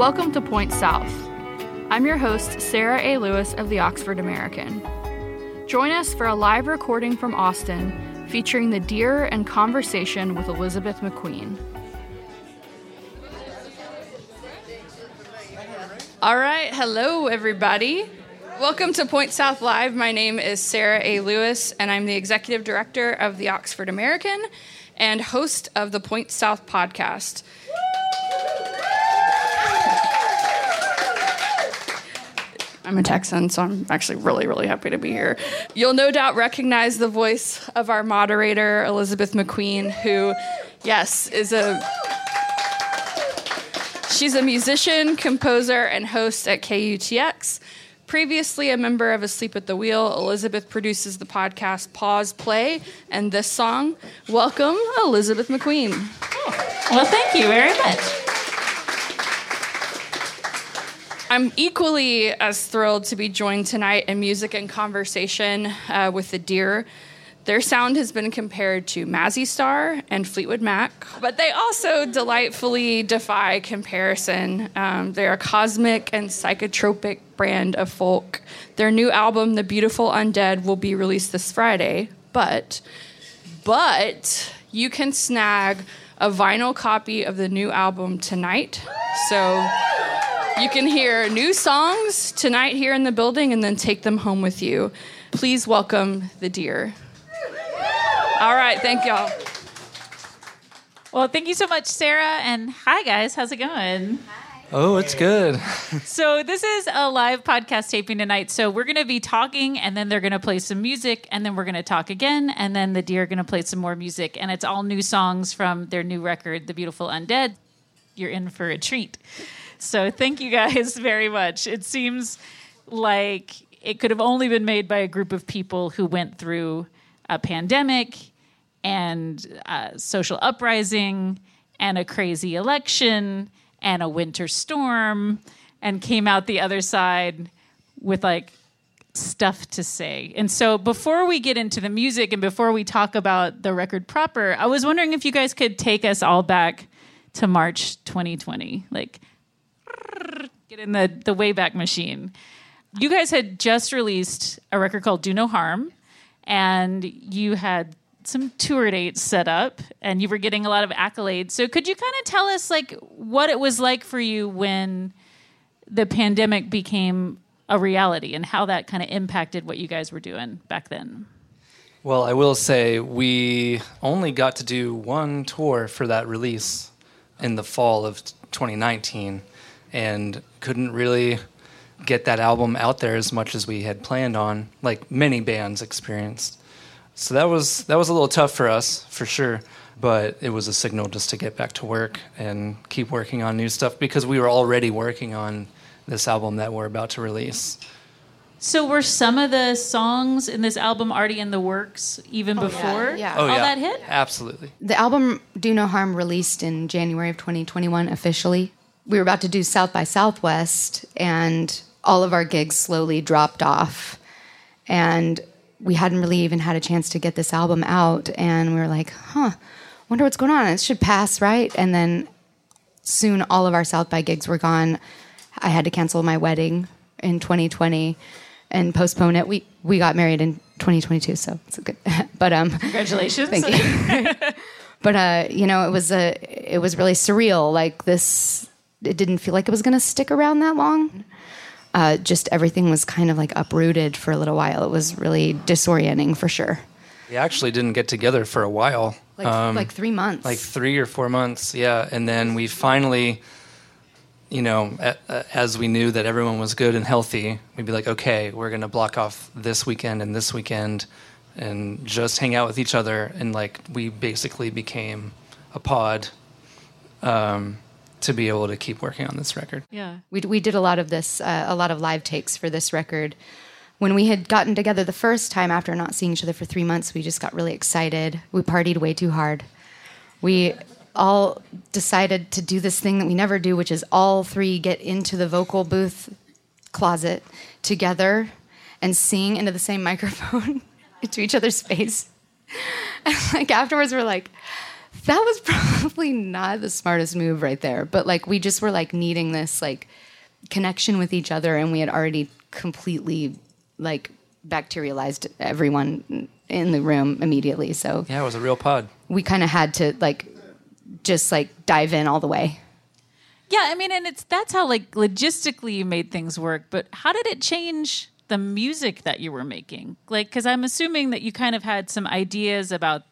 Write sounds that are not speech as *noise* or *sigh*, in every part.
Welcome to Point South. I'm your host, Sarah A. Lewis of the Oxford American. Join us for a live recording from Austin featuring the Deer and conversation with Elizabeth McQueen. All right, hello everybody. Welcome to Point South Live. My name is Sarah A. Lewis, and I'm the executive director of the Oxford American and host of the Point South podcast. I'm a Texan, so I'm actually really, really happy to be here. You'll no doubt recognize the voice of our moderator, Elizabeth McQueen, who, yes, is a. She's a musician, composer, and host at KUTX. Previously a member of Asleep at the Wheel, Elizabeth produces the podcast Pause Play and this song. Welcome, Elizabeth McQueen. Well, thank you very much. I'm equally as thrilled to be joined tonight in music and conversation uh, with the Deer. Their sound has been compared to Mazzy Star and Fleetwood Mac, but they also delightfully defy comparison. Um, they're a cosmic and psychotropic brand of folk. Their new album, The Beautiful Undead, will be released this Friday, but but you can snag a vinyl copy of the new album tonight. So you can hear new songs tonight here in the building and then take them home with you. Please welcome the deer. All right, thank y'all. Well, thank you so much, Sarah. And hi, guys. How's it going? Oh, it's good. *laughs* So, this is a live podcast taping tonight. So, we're going to be talking, and then they're going to play some music, and then we're going to talk again, and then the deer are going to play some more music. And it's all new songs from their new record, The Beautiful Undead. You're in for a treat. So, thank you guys *laughs* very much. It seems like it could have only been made by a group of people who went through a pandemic and social uprising and a crazy election and a winter storm and came out the other side with like stuff to say. And so before we get into the music and before we talk about the record proper, I was wondering if you guys could take us all back to March 2020. Like get in the the wayback machine. You guys had just released a record called Do No Harm and you had some tour dates set up and you were getting a lot of accolades. So could you kind of tell us like what it was like for you when the pandemic became a reality and how that kind of impacted what you guys were doing back then? Well, I will say we only got to do one tour for that release in the fall of 2019 and couldn't really get that album out there as much as we had planned on, like many bands experienced. So that was that was a little tough for us, for sure. But it was a signal just to get back to work and keep working on new stuff because we were already working on this album that we're about to release. So were some of the songs in this album already in the works even oh, before yeah. Oh all yeah, that hit? absolutely. The album Do No Harm released in January of 2021 officially. We were about to do South by Southwest, and all of our gigs slowly dropped off. And we hadn't really even had a chance to get this album out. And we were like, huh, wonder what's going on. It should pass, right? And then soon all of our South by gigs were gone. I had to cancel my wedding in 2020 and postpone it. We we got married in 2022, so it's good. *laughs* but um, Congratulations. Thank you. *laughs* but uh, you know, it was a it was really surreal. Like this, it didn't feel like it was going to stick around that long. Uh, just everything was kind of like uprooted for a little while. It was really disorienting for sure. We actually didn't get together for a while. Like Um, like three months. like three or four months, yeah. And then we finally, you know, as we knew that everyone was good and healthy, we'd be like, okay, we're gonna block off this weekend and this weekend, and just hang out with each other. And like, we basically became a pod um, to be able to keep working on this record. yeah. we we did a lot of this, uh, a lot of live takes for this record. When we had gotten together the first time after not seeing each other for three months, we just got really excited. We partied way too hard. We all decided to do this thing that we never do, which is all three get into the vocal booth closet together and sing into the same *laughs* microphone *laughs* into each other's face. *laughs* And like afterwards, we're like, that was *laughs* probably not the smartest move right there. But like we just were like needing this like connection with each other, and we had already completely like bacterialized everyone in the room immediately. So Yeah, it was a real pod. we kind of had to like just like dive in all the way. Yeah, I mean, and it's that's how like logistically you made things work. But how did it change the music that you were making? Like, because I'm assuming that you kind of had some ideas about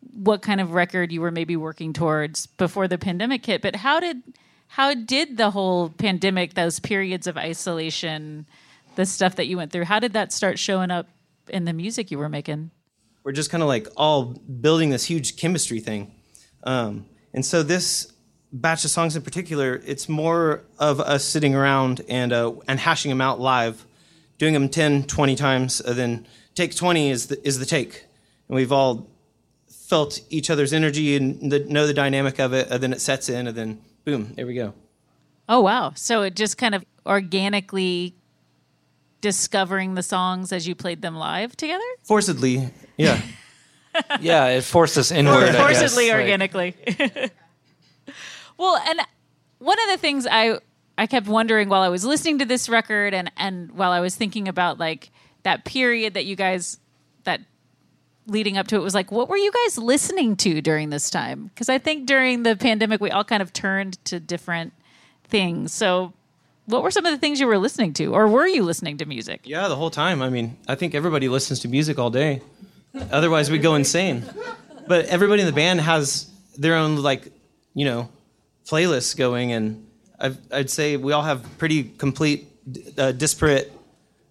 what kind of record you were maybe working towards before the pandemic hit. But how did how did the whole pandemic, those periods of isolation, the stuff that you went through, how did that start showing up in the music you were making? we're just kind of like all building this huge chemistry thing. Um, and so this batch of songs in particular, it's more of us sitting around and uh, and hashing them out live, doing them 10, 20 times, and then take 20 is the, is the take. And we've all felt each other's energy and the, know the dynamic of it, and then it sets in, and then boom, there we go. Oh wow! So it just kind of organically discovering the songs as you played them live together. Forcedly, yeah. *laughs* Yeah, it forced us inward. I guess. forcedly Like, organically. *laughs* well, and one of the things I I kept wondering while I was listening to this record and and while I was thinking about like that period that you guys that leading up to it was like what were you guys listening to during this time? Because I think during the pandemic we all kind of turned to different things. So what were some of the things you were listening to or were you listening to music? Yeah, the whole time. I mean, I think everybody listens to music all day. Otherwise, we'd go insane. But everybody in the band has their own, like, you know, playlists going, and I've, I'd say we all have pretty complete, uh, disparate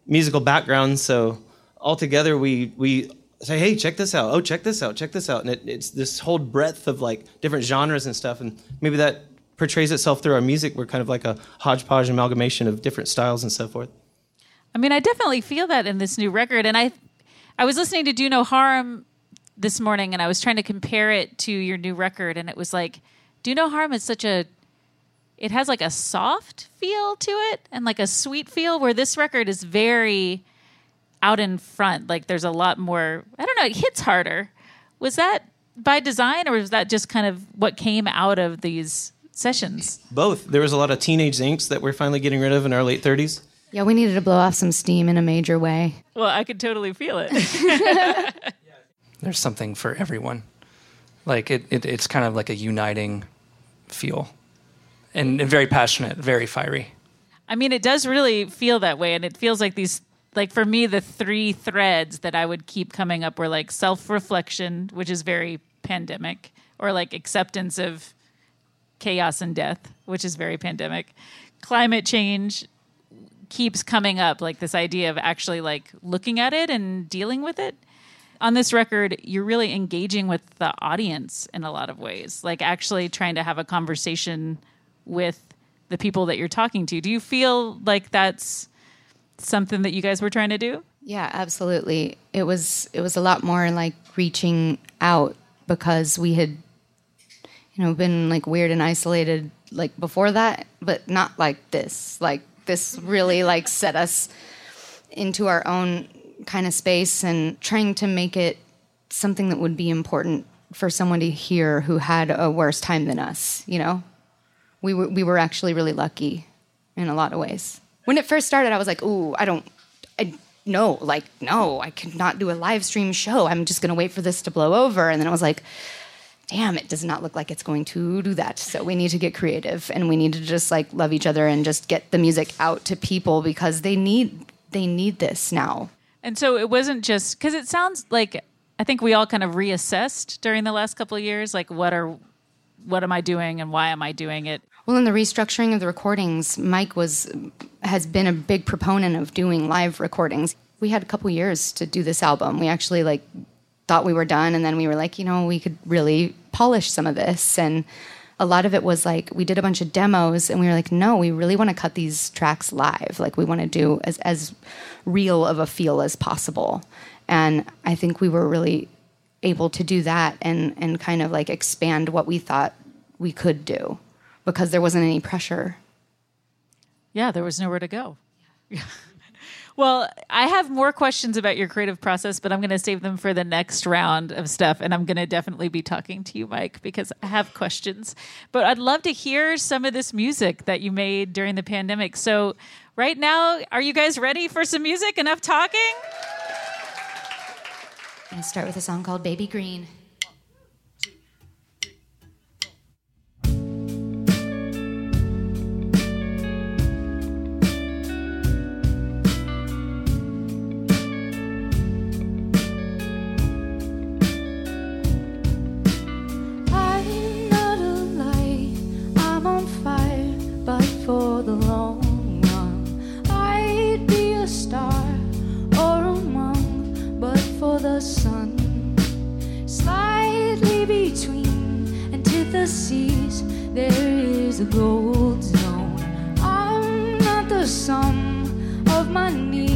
musical backgrounds. So all together, we we say, "Hey, check this out! Oh, check this out! Check this out!" And it, it's this whole breadth of like different genres and stuff, and maybe that portrays itself through our music. We're kind of like a hodgepodge amalgamation of different styles and so forth. I mean, I definitely feel that in this new record. And I, I was listening to Do No Harm this morning, and I was trying to compare it to your new record, and it was like, Do No Harm is such a, it has like a soft feel to it and like a sweet feel, where this record is very out in front. Like there's a lot more. I don't know. It hits harder. Was that by design, or was that just kind of what came out of these sessions? Both. There was a lot of teenage inks that we're finally getting rid of in our late 30s. Yeah, we needed to blow off some steam in a major way. Well, I could totally feel it. *laughs* There's something for everyone. Like it, it it's kind of like a uniting feel, and, and very passionate, very fiery. I mean, it does really feel that way, and it feels like these, like for me, the three threads that I would keep coming up were like self-reflection, which is very pandemic, or like acceptance of chaos and death, which is very pandemic. Climate change keeps coming up, like this idea of actually like looking at it and dealing with it. On this record, you're really engaging with the audience in a lot of ways, like actually trying to have a conversation with the people that you're talking to. Do you feel like that's something that you guys were trying to do? Yeah, absolutely. It was it was a lot more like reaching out because we had you know been like weird and isolated like before that, but not like this. Like this really like set us into our own kind of space and trying to make it something that would be important for someone to hear who had a worse time than us, you know? We were we were actually really lucky in a lot of ways. When it first started, I was like, "Ooh, I don't I no, like no, I could not do a live stream show. I'm just going to wait for this to blow over." And then I was like, damn, it does not look like it's going to do that. So we need to get creative and we need to just like love each other and just get the music out to people because they need they need this now. And so it wasn't just because it sounds like I think we all kind of reassessed during the last couple of years, like what are what am I doing and why am I doing it? Well, in the restructuring of the recordings, Mike was has been a big proponent of doing live recordings. We had a couple years to do this album. We actually like thought we were done and then we were like, you know, we could really polish some of this and a lot of it was like we did a bunch of demos and we were like, no, we really want to cut these tracks live. Like we want to do as as real of a feel as possible. And I think we were really able to do that and and kind of like expand what we thought we could do because there wasn't any pressure. Yeah, there was nowhere to go. *laughs* Well, I have more questions about your creative process, but I'm going to save them for the next round of stuff. And I'm going to definitely be talking to you, Mike, because I have questions. But I'd love to hear some of this music that you made during the pandemic. So, right now, are you guys ready for some music? Enough talking? I'm going to start with a song called Baby Green. The sun. Slightly between and to the seas, there is a gold zone. I'm not the sum of my needs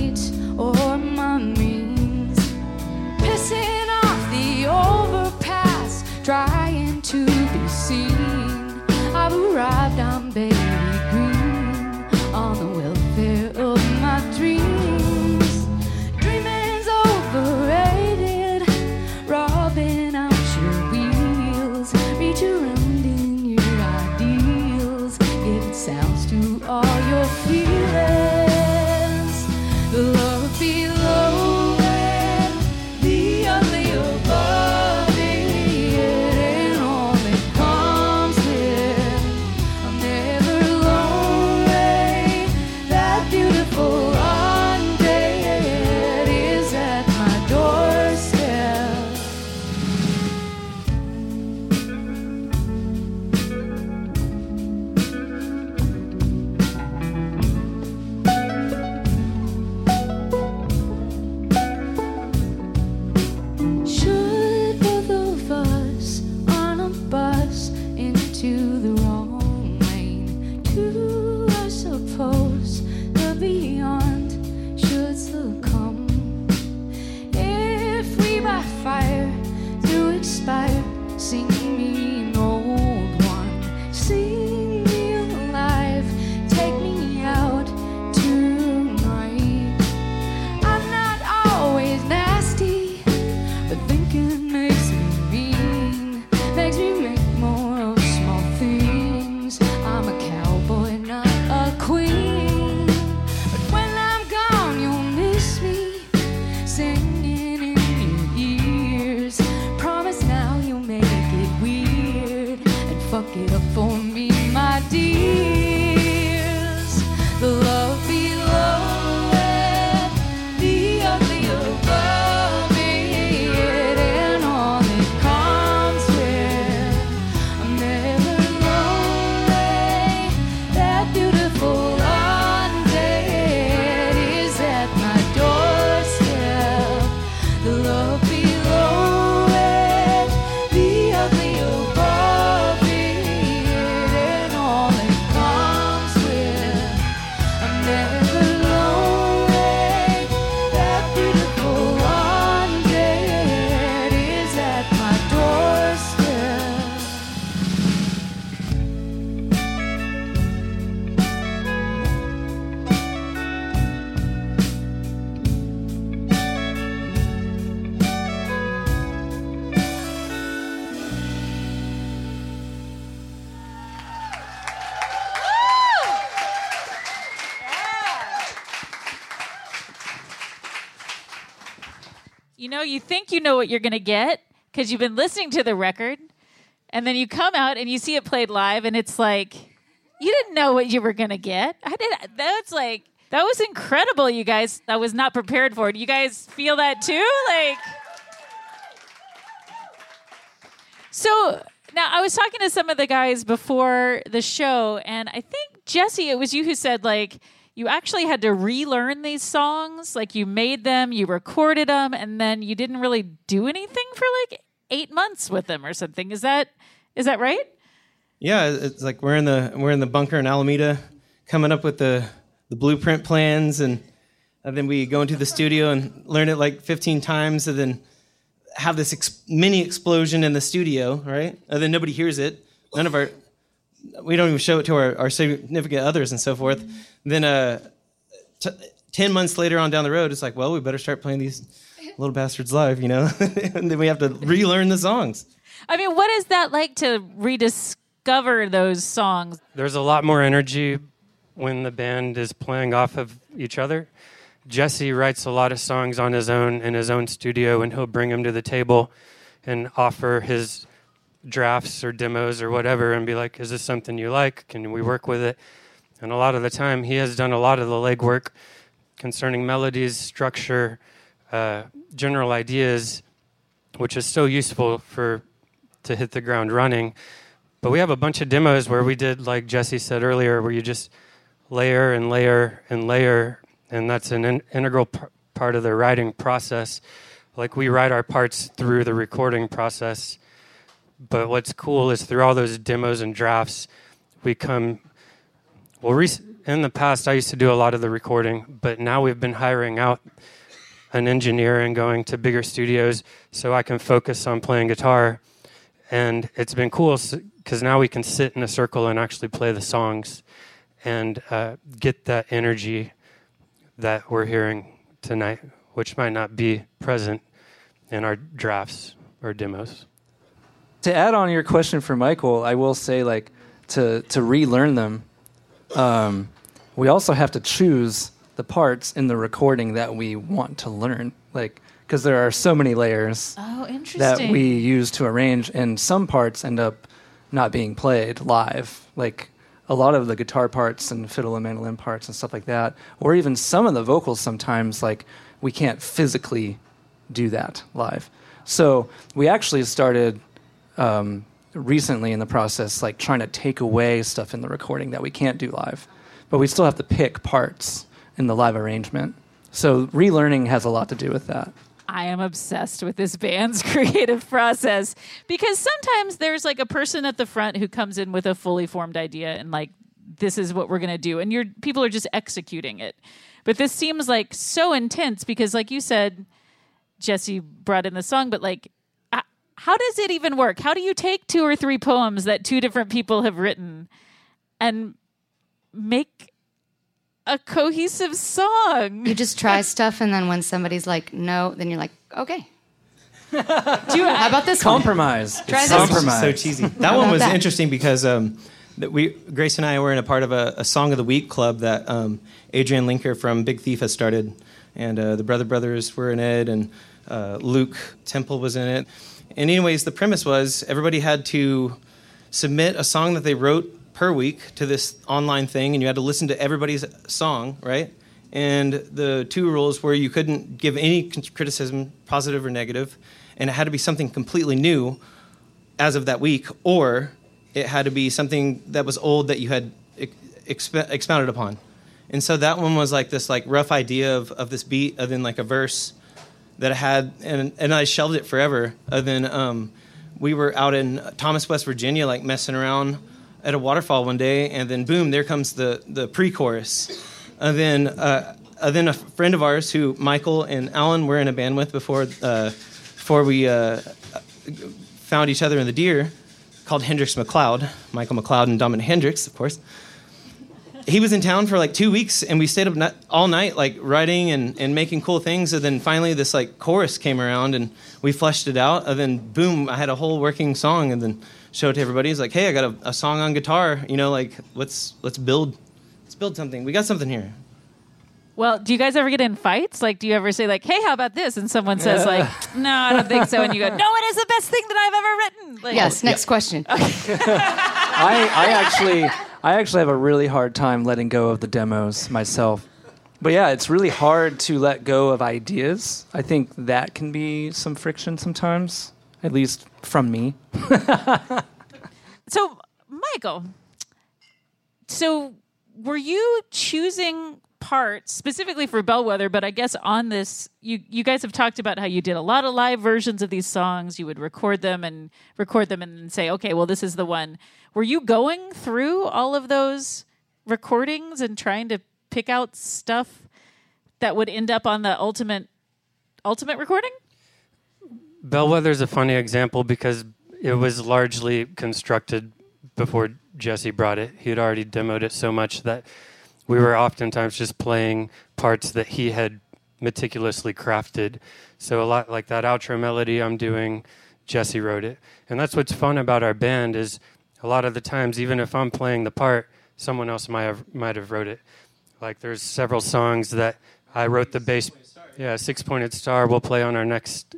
You think you know what you're going to get because you've been listening to the record, and then you come out and you see it played live, and it's like, you didn't know what you were going to get. I did. That's like, that was incredible, you guys. I was not prepared for it. You guys feel that too? Like, so now I was talking to some of the guys before the show, and I think Jesse, it was you who said like you actually had to relearn these songs. Like you made them, you recorded them, and then you didn't really do anything for like eight months with them or something. Is that is that right? Yeah, it's like we're in the we're in the bunker in Alameda, coming up with the the blueprint plans, and, and then we go into the studio and learn it like 15 times, and then have this ex- mini explosion in the studio, right? And then nobody hears it. None of our we don't even show it to our, our significant others and so forth. Then uh, t- 10 months later on down the road, it's like, well, we better start playing these little bastards live, you know? *laughs* and then we have to relearn the songs. I mean, what is that like to rediscover those songs? There's a lot more energy when the band is playing off of each other. Jesse writes a lot of songs on his own in his own studio, and he'll bring them to the table and offer his drafts or demos or whatever and be like, Is this something you like? Can we work with it? And a lot of the time, he has done a lot of the legwork concerning melodies, structure, uh, general ideas, which is so useful for to hit the ground running. But we have a bunch of demos where we did, like Jesse said earlier, where you just layer and layer and layer, and that's an in- integral p- part of the writing process. Like we write our parts through the recording process. But what's cool is through all those demos and drafts, we come. Well, in the past, I used to do a lot of the recording, but now we've been hiring out an engineer and going to bigger studios so I can focus on playing guitar. And it's been cool because now we can sit in a circle and actually play the songs and uh, get that energy that we're hearing tonight, which might not be present in our drafts or demos. To add on your question for Michael, I will say like to to relearn them. Um, we also have to choose the parts in the recording that we want to learn, like because there are so many layers Oh, that we use to arrange, and some parts end up not being played live. Like a lot of the guitar parts and fiddle and mandolin parts and stuff like that, or even some of the vocals. Sometimes, like we can't physically do that live. So we actually started um, recently in the process, like trying to take away stuff in the recording that we can't do live, but we still have to pick parts in the live arrangement. So relearning has a lot to do with that. I am obsessed with this band's *laughs* creative process because sometimes there's like a person at the front who comes in with a fully formed idea and like this is what we're going to do and your people are just executing it. But this seems like so intense because like you said Jesse brought in the song but like how does it even work? How do you take two or three poems that two different people have written and make a cohesive song? You just try stuff, and then when somebody's like, no, then you're like, okay. Do you, How about this one? Compromise. Try It's this. compromise. So cheesy. That one was that? interesting because um, that we Grace and I were in a part of a, a Song of the Week club that um, Adrianne Lenker from Big Thief has started, and uh, the Brother Brothers were in it, and uh, Luke Temple was in it. And anyways, the premise was everybody had to submit a song that they wrote per week to this online thing, and you had to listen to everybody's song, right? And the two rules were you couldn't give any criticism, positive or negative, and it had to be something completely new as of that week, or it had to be something that was old that you had exp- expounded upon. And so that one was like this like rough idea of, of this beat, and then like a verse that I had, and and I shelved it forever. And then um, we were out in Thomas, West Virginia, like messing around at a waterfall one day, and then boom, there comes the the pre-chorus, and then uh, and then a friend of ours who Michael and Alan were in a band with before uh, before we uh, found each other in the Deer, called Hendrix McLeod, Michael McLeod and Dominic Hendrix, of course. He was in town for like two weeks, and we stayed up ni- all night, like writing and, and making cool things. And then finally, this like chorus came around, and we fleshed it out. And then boom, I had a whole working song, and then showed it to everybody. He's like, "Hey, I got a, a song on guitar. You know, like let's let's build let's build something. We got something here." Well, do you guys ever get in fights? Like, do you ever say like, "Hey, how about this?" And someone says like, *laughs* "No, I don't think so," and you go, "No, it is the best thing that I've ever written." Like, Yes, next question. *laughs* I, I actually I actually have a really hard time letting go of the demos myself. But yeah, it's really hard to let go of ideas. I think that can be some friction sometimes, at least from me. *laughs* So, Michael, so were you choosing parts specifically for Bellwether? But I guess on this, you you guys have talked about how you did a lot of live versions of these songs. You would record them and record them and say, okay, well, this is the one. Were you going through all of those recordings and trying to pick out stuff that would end up on the ultimate ultimate recording? Bellwether's a funny example because it was largely constructed before Jesse brought it. He had already demoed it so much that we were oftentimes just playing parts that he had meticulously crafted. So a lot like that outro melody I'm doing, Jesse wrote it. And that's what's fun about our band is a lot of the times, even if I'm playing the part, someone else might have might have wrote it. Like there's several songs that I wrote the bass. Yeah, Six Pointed Star. We'll play on our next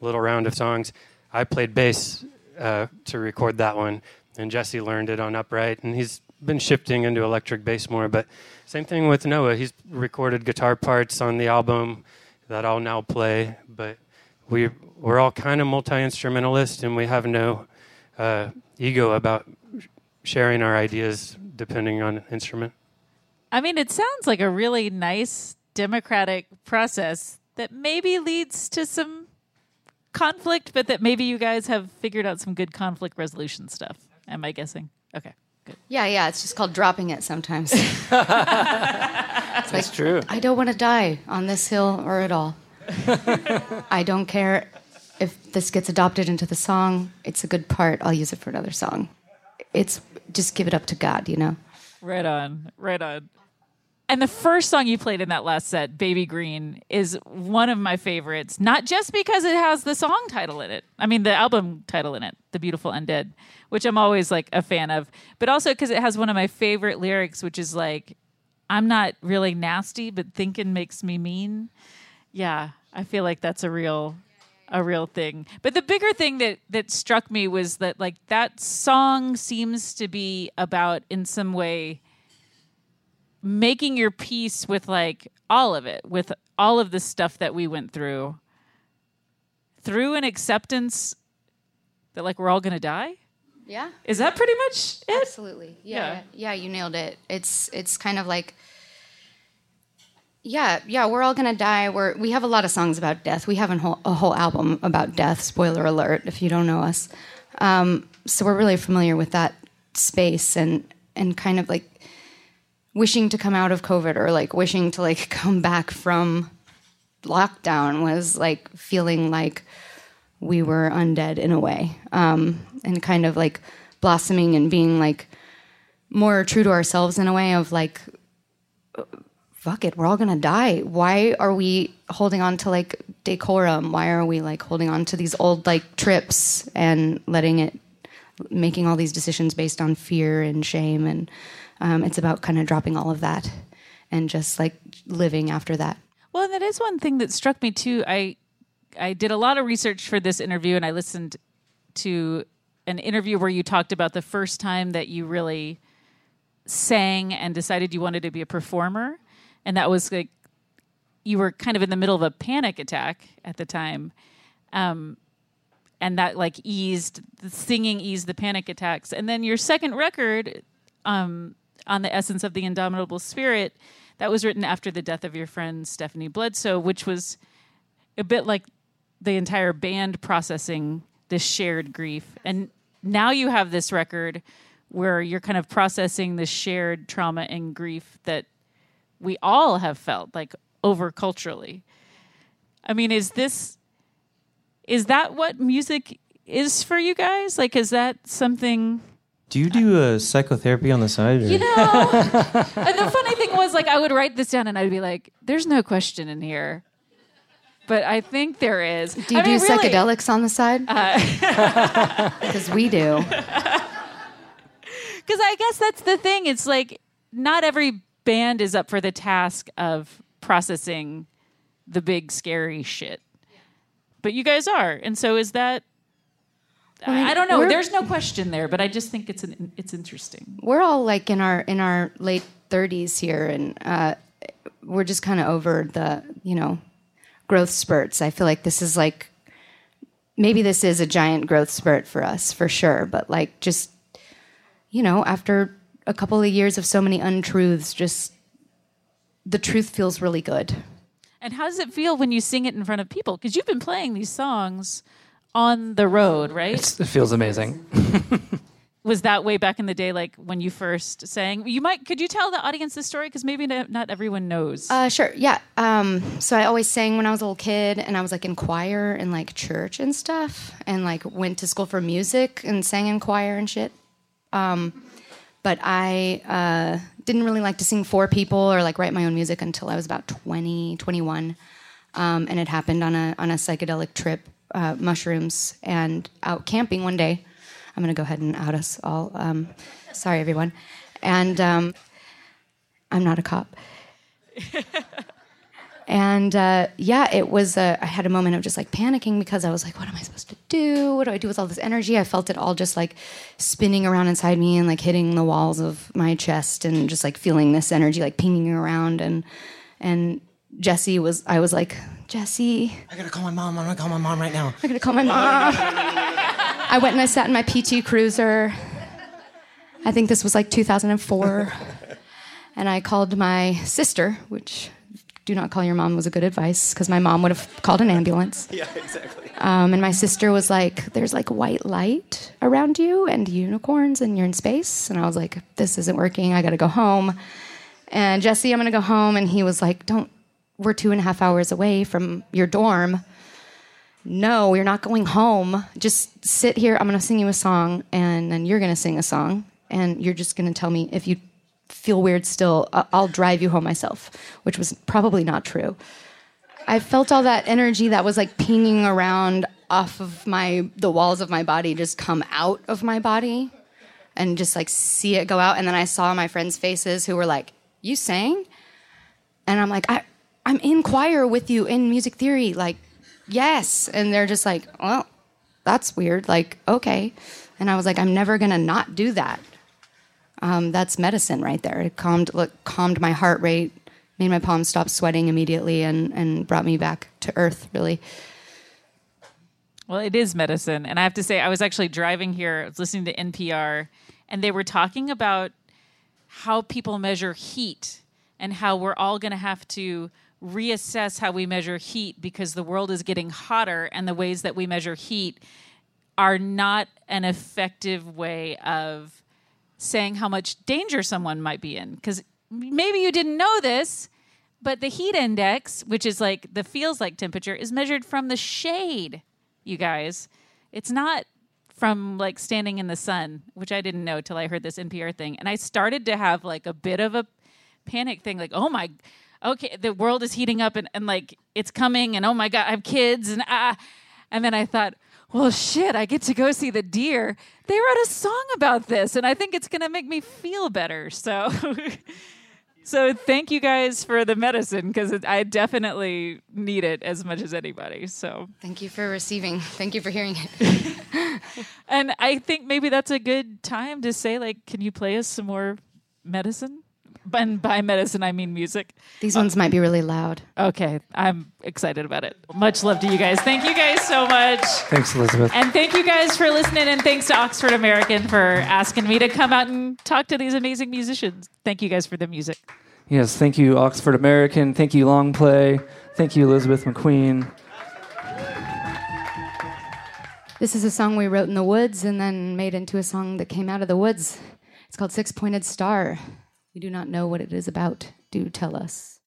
little round of songs. I played bass uh, to record that one, and Jesse learned it on upright, and he's been shifting into electric bass more. But same thing with Noah. He's recorded guitar parts on the album that I'll now play. But we we're all kind of multi instrumentalists, and we have no uh, ego about sharing our ideas depending on instrument. I mean, it sounds like a really nice democratic process that maybe leads to some conflict, but that maybe you guys have figured out some good conflict resolution stuff. Am I guessing? Okay. Good. Yeah, yeah. It's just called dropping it sometimes. *laughs* *laughs* That's true. I don't want to die on this hill or at all. *laughs* I don't care if this gets adopted into the song. It's a good part. I'll use it for another song. It's just give it up to God, you know? Right on. Right on. And the first song you played in that last set, Baby Green, is one of my favorites, not just because it has the song title in it. I mean, the album title in it, The Beautiful Undead, which I'm always like a fan of, but also because it has one of my favorite lyrics, which is like, I'm not really nasty, but thinking makes me mean. Yeah, I feel like that's a real a real thing. But the bigger thing that that struck me was that like that song seems to be about in some way making your peace with like all of it, with all of the stuff that we went through through an acceptance that like we're all to die. Yeah. Is that pretty much it? Absolutely. Yeah, Yeah. yeah. Yeah, you nailed it. It's it's kind of like yeah, yeah, we're all gonna die. We're we have a lot of songs about death. We have a whole, a whole album about death. Spoiler alert, if you don't know us. Um, so we're really familiar with that space and and kind of like wishing to come out of COVID or like wishing to like *laughs* come back from lockdown was like feeling like we were undead in a way um, and kind of like blossoming and being like more true to ourselves in a way of like fuck it we're all gonna die. Why are we holding on to like decorum? Why are we like holding on to these old like trips and letting it making all these decisions based on fear and shame and um, it's about kind of dropping all of that and just like living after that Well, that is one thing that struck me too. I I did a lot of research for this interview, and I listened to an interview where you talked about the first time that you really sang and decided you wanted to be a performer, and that was like you were kind of in the middle of a panic attack at the time. Um, and that like eased the singing eased the panic attacks and then your second record um, on the essence of the indomitable spirit that was written after the death of your friend stephanie bledsoe which was a bit like the entire band processing this shared grief. And now you have this record where you're kind of processing this shared trauma and grief that we all have felt like over culturally i mean is this is that what music is for you guys? Like is that something Do you do a psychotherapy on the side? or- you know *laughs* and the funny thing was like i would write this down and i'd be like there's no question in here but i think there is do you I do mean, really- psychedelics on the side *laughs* uh, *laughs* because we do Because I guess that's the thing. It's like not every band is up for the task of processing the big scary shit. But you guys are. And so is that I I don't know. There's no question there, but I just think it's an it's interesting. we're all like in our in our late 30s here and uh, we're just kind of over the you know growth spurts i feel like this is like maybe this is a giant growth spurt for us for sure but like just you know after a couple of years of so many untruths just the truth feels really good And how does it feel when you sing it in front of people? Because you've been playing these songs on the road, right? It's, it feels amazing. *laughs* Was that way back in the day, like when you first sang? You might. Could you tell the audience this story? Because maybe not not everyone knows. Uh, sure. Yeah. Um, so I always sang when I was a little kid, and I was like in choir and like church and stuff, and like went to school for music and sang in choir and shit. Um, but I uh, didn't really like to sing for people or like write my own music until I was about 20, 21. Um, and it happened on a, on a psychedelic trip, uh, mushrooms, and out camping one day. I'm going to go ahead and out us all. Um, sorry, everyone. And um, I'm not a cop. *laughs* And uh, yeah, it was. Uh, I had a moment of just like panicking because I was like, "What am I supposed to do? What do I do with all this energy?" I felt it all just like spinning around inside me and like hitting the walls of my chest and just like feeling this energy like pinging around. And and Jesse was. I was like, Jesse, I gotta call my mom. I'm gonna call my mom right now. I gotta call my mom. I went and I sat in my PT Cruiser. I think this was like 2004. and I called my sister, which do not call your mom was a good advice because my mom would have called an ambulance. *laughs* Yeah, exactly. Um, and my sister was like, There's like white light around you and unicorns and you're in space. And I was like, This isn't working. I gotta go home. And Jesse, I'm gonna go home. And he was like, Don't, we're two and a half hours away from your dorm. No, you're not going home. Just sit here. I'm gonna sing you a song and then you're gonna sing a song. And you're just gonna tell me if you feel weird still, I'll drive you home myself, which was probably not true. I felt all that energy that was like pinging around off of my the walls of my body just come out of my body and just like see it go out and then I saw my friends' faces who were like, "You sang?" And I'm like, "I I'm in choir with you in music theory." Like, "Yes." And they're just like, "Well, that's weird." Like, "Okay." And I was like, "I'm never going to not do that." Um, that's medicine right there. It calmed look, calmed my heart rate, made my palms stop sweating immediately, and and brought me back to earth. Really, Well, it is medicine. And I have to say, I was actually driving here, listening to NPR, and they were talking about how people measure heat and how we're all going to have to reassess how we measure heat because the world is getting hotter and the ways that we measure heat are not an effective way of saying how much danger someone might be in. Because maybe you didn't know this, but the heat index, which is like the feels like temperature, is measured from the shade, you guys. It's not from like standing in the sun, which I didn't know till I heard this NPR thing. And I started to have like a bit of a panic thing like, oh my, okay, the world is heating up and, and like it's coming and oh my God, I have kids and ah. And then I thought, well, shit, I get to go see the deer. They wrote a song about this, and I think it's going to make me feel better. So, *laughs* so thank you guys for the medicine because I definitely need it as much as anybody. So, thank you for receiving. Thank you for hearing it. *laughs* and I think maybe that's a good time to say, like, can you play us some more medicine? And by medicine, I mean music. These ones might be really loud. Okay, I'm excited about it. Much love to you guys. Thank you guys so much. Thanks, Elizabeth. And thank you guys for listening, and thanks to Oxford American for asking me to come out and talk to these amazing musicians. Thank you guys for the music. Yes, thank you, Oxford American. Thank you, Long Play. Thank you, Elizabeth McQueen. This is a song we wrote in the woods and then made into a song that came out of the woods. It's called Six Pointed Star. We do not know what it is about. Do tell us.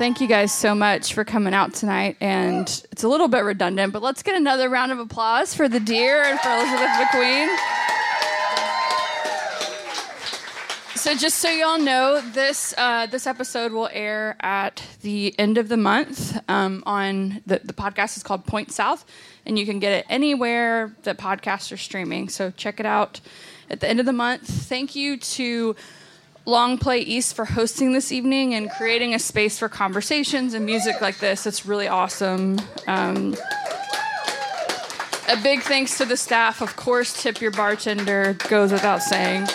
Thank you guys so much for coming out tonight. And it's a little bit redundant, but let's get another round of applause for the deer and for Elizabeth McQueen. So, just so y'all know, this uh, this episode will air at the end of the month. Um, on the the podcast is called Point South, and you can get it anywhere that podcasts are streaming. So check it out at the end of the month. Thank you to Long Play East for hosting this evening and creating a space for conversations and music like this. It's really awesome. Um, a big thanks to the staff. Of course, tip your bartender, goes without saying. *laughs*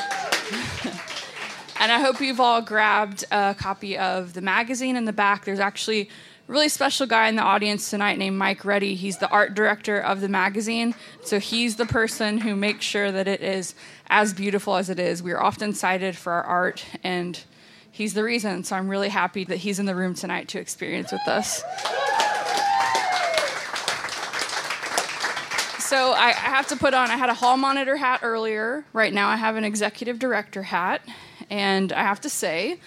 and I hope you've all grabbed a copy of the magazine in the back. There's actually really special guy in the audience tonight named Mike Reddy. He's the art director of the magazine. So he's the person who makes sure that it is as beautiful as it is. We are often cited for our art, and he's the reason. So I'm really happy that he's in the room tonight to experience with us. So I, I have to put on, I had a hall monitor hat earlier. Right now I have an executive director hat. And I have to say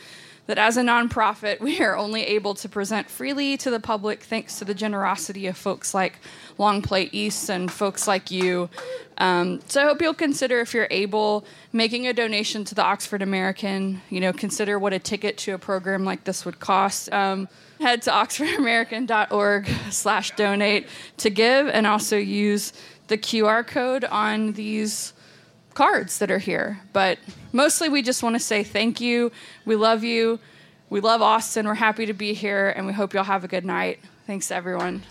that as a nonprofit, we are only able to present freely to the public thanks to the generosity of folks like Long Play East and folks like you. Um, so I hope you'll consider, if you're able, making a donation to the Oxford American. You know, consider what a ticket to a program like this would cost. Um, head to oxfordamerican.org slash donate to give and also use the QR code on these cards that are here. But mostly, we just want to say thank you. We love you. We love Austin. We're happy to be here, and we hope you'll have a good night. Thanks, everyone.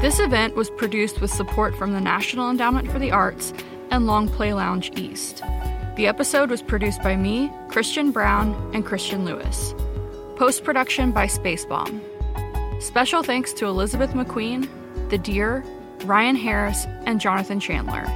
This event was produced with support from the National Endowment for the Arts and Long Play Lounge East. The episode was produced by me, Christian Brown, and Christian Lewis. Post production by Spacebomb. Special thanks to Elizabeth McQueen, The Deer, Ryan Harris, and Jonathan Chandler.